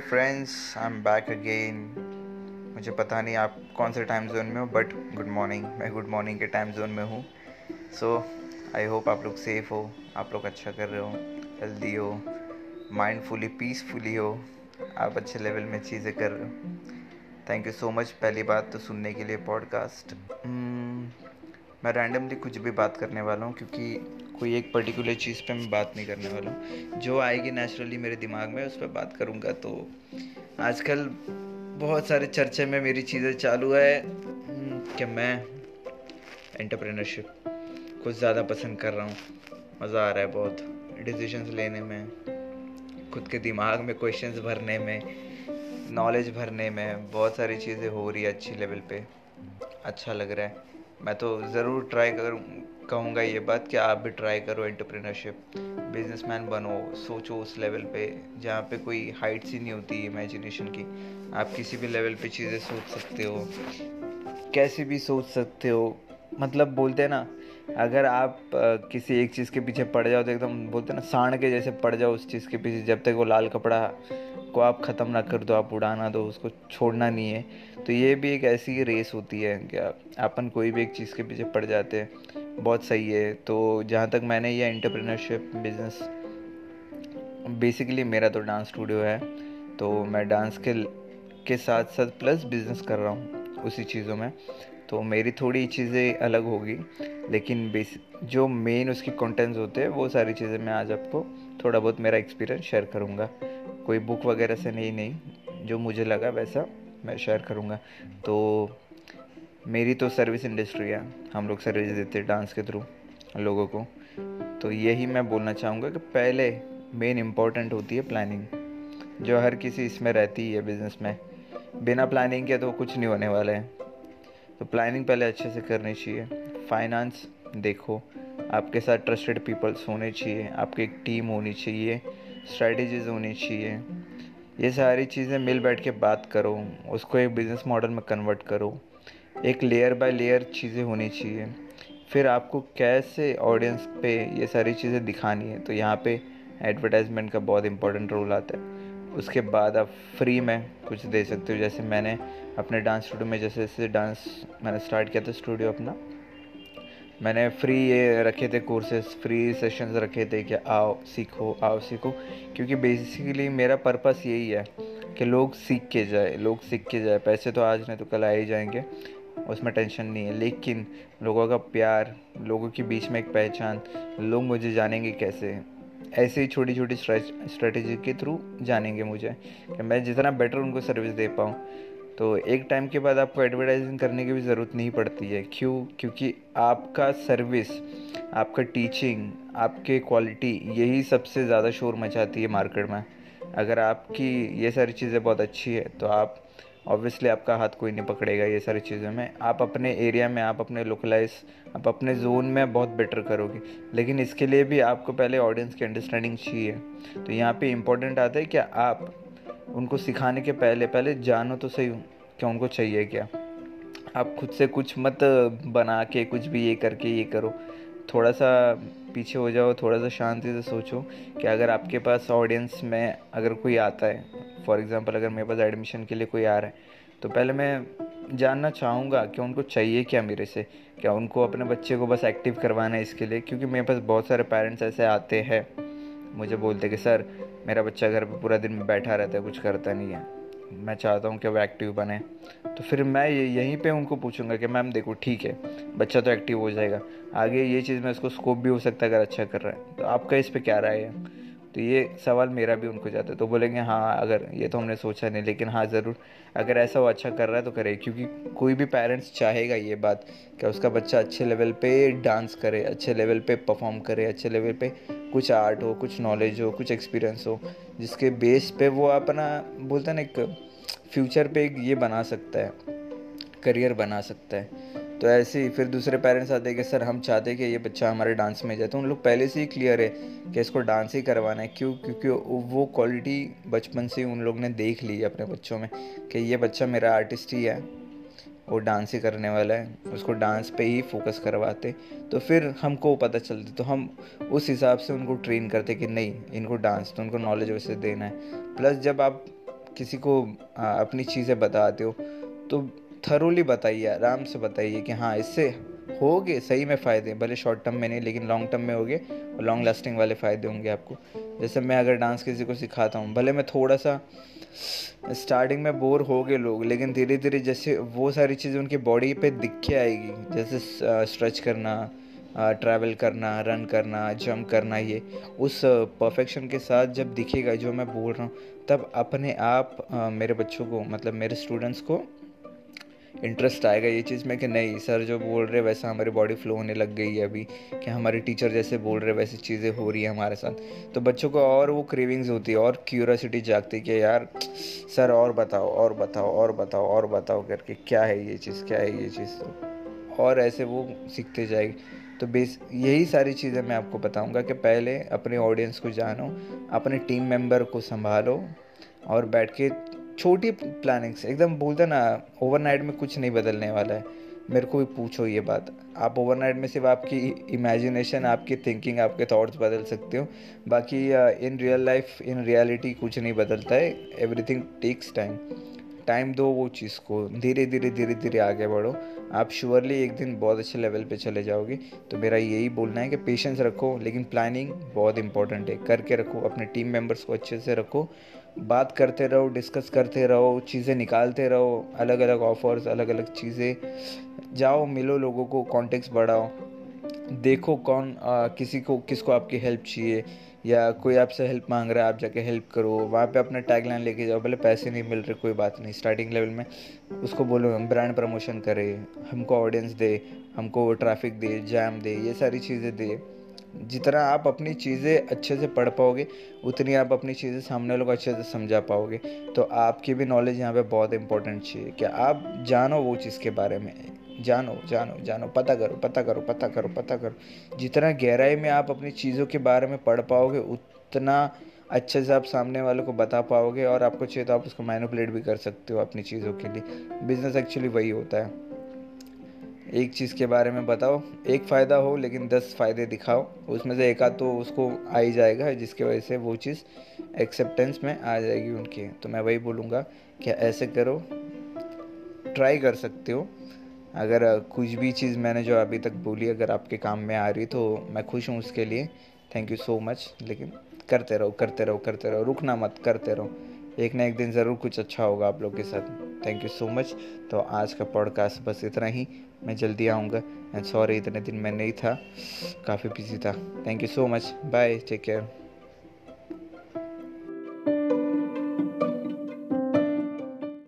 Friends I am back again मुझे पता नहीं आप कौन से टाइम जोन में हो बट गुड मॉर्निंग मैं गुड मॉर्निंग के टाइम जोन में हूँ. सो आई होप आप लोग सेफ़ हो आप लोग अच्छा कर रहे हो हेल्दी हो माइंडफुली पीसफुली हो आप अच्छे लेवल में चीज़ें कर रहे हो. थैंक यू सो मच पहली बात तो सुनने के लिए पॉडकास्ट hmm, मैं रैंडमली कुछ भी बात करने वाला हूँ क्योंकि कोई एक पर्टिकुलर चीज़ पे मैं बात नहीं करने वाला हूँ। जो आएगी नेचुरली मेरे दिमाग में उस पर बात करूँगा। तो आजकल बहुत सारे चर्चे में मेरी चीज़ें चालू है हम्म, कि मैं एंटरप्रेनरशिप कुछ ज़्यादा पसंद कर रहा हूँ। मज़ा आ रहा है बहुत डिसीजंस लेने में खुद के दिमाग में क्वेश्चंस भरने में नॉलेज भरने में बहुत सारी चीज़ें हो रही है अच्छी लेवल पे। अच्छा लग रहा है। मैं तो ज़रूर ट्राई करूँ कहूँगा ये बात कि आप भी ट्राई करो एंटरप्रेनरशिप बिजनेसमैन बनो, सोचो उस लेवल पे जहाँ पे कोई हाइट्स ही नहीं होती इमेजिनेशन की। आप किसी भी लेवल पे चीज़ें सोच सकते हो, कैसे भी सोच सकते हो। मतलब बोलते हैं ना, अगर आप किसी एक चीज़ के पीछे पड़ जाओ तो एकदम बोलते हैं ना, सांड के जैसे पड़ जाओ उस चीज़ के पीछे। जब तक वो लाल कपड़ा को आप ख़त्म ना कर दो, आप उड़ाना दो, उसको छोड़ना नहीं है। तो ये भी एक ऐसी रेस होती है क्या अपन कोई भी एक चीज़ के पीछे पड़ जाते हैं, बहुत सही है। तो जहाँ तक मैंने ये एंटरप्रेन्योरशिप बिज़नेस बेसिकली मेरा तो डांस स्टूडियो है तो मैं डांस के के साथ साथ प्लस बिज़नेस कर रहा हूँ उसी चीज़ों में। तो मेरी थोड़ी चीज़ें अलग होगी, लेकिन बेस जो मेन उसकी कंटेंट्स होते हैं, वो सारी चीज़ें मैं आज आपको थोड़ा बहुत मेरा एक्सपीरियंस शेयर करूँगा। कोई बुक वगैरह से नहीं नहीं, जो मुझे लगा वैसा मैं शेयर करूँगा। तो मेरी तो सर्विस इंडस्ट्री है। हम लोग सर्विस देते हैं डांस के थ्रू लोगों को। तो यही मैं बोलना चाहूँगा कि पहले मेन इंपॉर्टेंट होती है प्लानिंग जो हर किसी इसमें रहती है बिज़नेस में। बिना प्लानिंग के तो कुछ नहीं होने वाला है। तो प्लानिंग पहले अच्छे से करनी चाहिए। फाइनेंस देखो। आपके साथ ट्रस्टेड पीपल्स होने चाहिए। आपकी एक टीम होनी चाहिए। स्ट्रेटजीज होनी चाहिए। ये सारी चीज़ें मिल बैठ के बात करो, उसको एक बिज़नेस मॉडल में कन्वर्ट करो। एक लेयर बाय लेयर चीज़ें होनी चाहिए। फिर आपको कैसे ऑडियंस पे ये सारी चीज़ें दिखानी है तो यहाँ पे एडवर्टाइजमेंट का बहुत इंपॉर्टेंट रोल आता है। उसके बाद आप फ्री में कुछ दे सकते हो, जैसे मैंने अपने डांस स्टूडियो में जैसे जैसे डांस मैंने स्टार्ट किया था स्टूडियो अपना मैंने फ्री ये रखे थे कोर्सेज फ्री सेशंस रखे थे कि आओ, सीखो आओ, सीखो। क्योंकि बेसिकली मेरा पर्पस यही है कि लोग सीख के जाए, लोग सीख के जाए। पैसे तो आज नहीं तो कल आ ही जाएँगे, उसमें टेंशन नहीं है। लेकिन लोगों का प्यार, लोगों के बीच में एक पहचान, लोग मुझे जानेंगे कैसे? ऐसे ही छोटी छोटी स्ट्रेटजी के थ्रू जानेंगे मुझे कि मैं जितना बेटर उनको सर्विस दे पाऊँ। तो एक टाइम के बाद आपको एडवर्टाइजिंग करने की भी ज़रूरत नहीं पड़ती है। क्यों? क्योंकि आपका सर्विस आपका टीचिंग आपके क्वालिटी यही सबसे ज़्यादा शोर मचाती है मार्केट में। अगर आपकी ये सारी चीज़ें बहुत अच्छी है तो आप ऑब्वियसली आपका हाथ कोई नहीं पकड़ेगा ये सारी चीज़ों में। आप अपने एरिया में, आप अपने लोकलाइज आप अपने जोन में बहुत बेटर करोगे। लेकिन इसके लिए भी आपको पहले ऑडियंस की अंडरस्टैंडिंग चाहिए। तो यहाँ पे इम्पोर्टेंट आता है कि आप उनको सिखाने के पहले पहले जानो तो सही क्या उनको चाहिए क्या? आप खुद से कुछ मत बना के, कुछ भी ये करके, ये करो। थोड़ा सा पीछे हो जाओ थोड़ा सा शांति से सोचो कि अगर आपके पास ऑडियंस में अगर कोई आता है फॉर एग्ज़ाम्पल अगर मेरे पास एडमिशन के लिए कोई आ रहा है तो पहले मैं जानना चाहूँगा कि उनको चाहिए क्या मेरे से? क्या उनको अपने बच्चे को बस एक्टिव करवाना है इसके लिए? क्योंकि मेरे पास बहुत सारे पेरेंट्स ऐसे आते हैं। मुझे बोलते कि, सर, मेरा बच्चा घर पर पूरा दिन में बैठा रहता है, कुछ करता नहीं है। मैं चाहता हूँ कि वो एक्टिव बने। तो फिर मैं यहीं पे उनको पूछूँगा कि, मैम, देखो, ठीक है, बच्चा तो एक्टिव हो जाएगा। आगे ये चीज़ में उसको स्कोप भी हो सकता है अगर अच्छा कर रहा है। तो आपका इस पर क्या राय है? तो ये सवाल मेरा भी उनको जाता है। तो बोलेंगे हाँ अगर, ये तो हमने सोचा नहीं, लेकिन हाँ ज़रूर, अगर ऐसा वो अच्छा कर रहा है तो करे। क्योंकि कोई भी पेरेंट्स चाहेगा ये बात कि उसका बच्चा अच्छे लेवल पे डांस करे, अच्छे लेवल पे परफॉर्म करे, अच्छे लेवल पे कुछ आर्ट हो, कुछ नॉलेज हो, कुछ एक्सपीरियंस हो, जिसके बेस पे वो अपना, बोलता ना एक फ्यूचर पे ये बना सकता है करियर बना सकता है। तो ऐसे ही फिर दूसरे पेरेंट्स आते हैं कि, सर, हम चाहते हैं कि ये बच्चा हमारे डांस में जाए। तो उन लोग पहले से ही क्लियर है कि इसको डांस ही करवाना है। क्यों? क्योंकि वो क्वालिटी बचपन से उन लोग ने देख ली है अपने बच्चों में कि ये बच्चा मेरा आर्टिस्ट ही है। वो डांस ही करने वाला है उसको डांस पे ही फोकस करवाते तो फिर हमको पता चलता तो हम उस हिसाब से उनको ट्रेन करते कि नहीं इनको डांस तो उनको नॉलेज वैसे देना है। प्लस जब आप किसी को आ, अपनी चीज़ें बताते हो तो थरोली बताइए आराम से बताइए कि हाँ इससे हो गए सही में फ़ायदे, भले शॉर्ट टर्म में नहीं, लेकिन लॉन्ग टर्म में हो गए और लॉन्ग लास्टिंग वाले फ़ायदे होंगे आपको। जैसे मैं अगर डांस किसी को सिखाता हूँ, भले मैं थोड़ा सा स्टार्टिंग में बोर हो गए लोग, लेकिन धीरे धीरे जैसे वो सारी चीज़ें उनकी बॉडी पे दिख के आएगी, जैसे स्ट्रेच करना ट्रैवल करना रन करना जंप करना, ये उस परफेक्शन के साथ जब दिखेगा, जो मैं बोल रहा हूँ, तब अपने आप मेरे बच्चों को मतलब मेरे स्टूडेंट्स को इंटरेस्ट आएगा ये चीज़ में कि नहीं सर जो बोल रहे वैसा हमारी बॉडी फ्लो होने लग गई है अभी, कि हमारे टीचर जैसे बोल रहे वैसी चीज़ें हो रही है हमारे साथ। तो बच्चों को और वो क्रेविंग्स होती है, और क्यूरोसिटी जागती है कि यार सर और बताओ और बताओ और बताओ और बताओ करके क्या है ये चीज़, क्या है ये चीज़ तो और ऐसे वो सीखते जाएगी। तो बेस यही सारी चीज़ें मैं आपको बताऊँगा कि पहले अपने ऑडियंस को जानो, अपने टीम मेंबर को संभालो, और बैठ के छोटी प्लानिंग्स, एकदम बोलते ना ओवरनाइट में कुछ नहीं बदलने वाला है। मेरे को भी पूछो ये बात। आप ओवरनाइट में सिर्फ़ आपकी इमेजिनेशन आपकी थिंकिंग आपके थॉट्स बदल सकते हो। बाकी in real life in reality कुछ नहीं बदलता है। एवरीथिंग टेक्स टाइम टाइम दो वो चीज़ को। धीरे धीरे धीरे धीरे आगे बढ़ो। आप श्योरली एक दिन बहुत अच्छे लेवल पे चले जाओगे। तो मेरा यही बोलना है कि पेशेंस रखो, लेकिन प्लानिंग बहुत इंपॉर्टेंट है। करके रखो, अपने टीम मेंबर्स को अच्छे से रखो। बात करते रहो डिस्कस करते रहो चीज़ें निकालते रहो अलग अलग ऑफर्स अलग अलग चीज़ें। जाओ मिलो लोगों को कॉन्टेक्ट बढ़ाओ। देखो कौन आ, किसी को किसको आपकी हेल्प चाहिए या कोई आपसे हेल्प मांग रहा है आप जाके हेल्प करो। वहाँ पे अपना टैग लाइन लेके जाओ भले पैसे नहीं मिल रहे कोई बात नहीं। स्टार्टिंग लेवल में उसको बोलो हम ब्रांड प्रमोशन करें हमको ऑडियंस दे हमको ट्रैफ़िक दे जैम दे ये सारी चीज़ें दे। जितना आप अपनी चीज़ें अच्छे से पढ़ पाओगे, उतनी आप अपनी चीज़ें सामने वालों को अच्छे से समझा पाओगे। तो आपकी भी नॉलेज यहाँ पे बहुत इंपॉर्टेंट चाहिए कि आप जानो वो चीज़ के बारे में। जानो जानो जानो, पता करो पता करो पता करो पता करो। जितना गहराई में आप अपनी चीज़ों के बारे में पढ़ पाओगे, उतना अच्छे से आप सामने वालों को बता पाओगे और आपको चाहिए तो आप उसको मैनुपलेट भी कर सकते हो अपनी चीज़ों के लिए। बिज़नेस एक्चुअली वही होता है। एक चीज़ के बारे में बताओ। एक फ़ायदा हो, लेकिन दस फ़ायदे दिखाओ। उसमें से एक आध तो उसको आ ही जाएगा, जिसकी वजह से वो चीज़ एक्सेप्टेंस में आ जाएगी उनकी। तो मैं वही बोलूँगा कि ऐसे करो ट्राई कर सकते हो। अगर कुछ भी चीज़ मैंने जो अभी तक बोली, अगर आपके काम में आ रही तो मैं खुश हूँ उसके लिए। थैंक यू सो मच लेकिन करते रहो करते रहो करते रहो। रुकना मत, करते रहो। एक ना एक दिन ज़रूर कुछ अच्छा होगा आप लोग के साथ। थैंक यू सो मच तो आज का पॉडकास्ट बस इतना ही। मैं जल्दी आऊँगा। एंड सॉरी इतने दिन मैं नहीं था। काफ़ी बिज़ी था। Thank you so much bye take care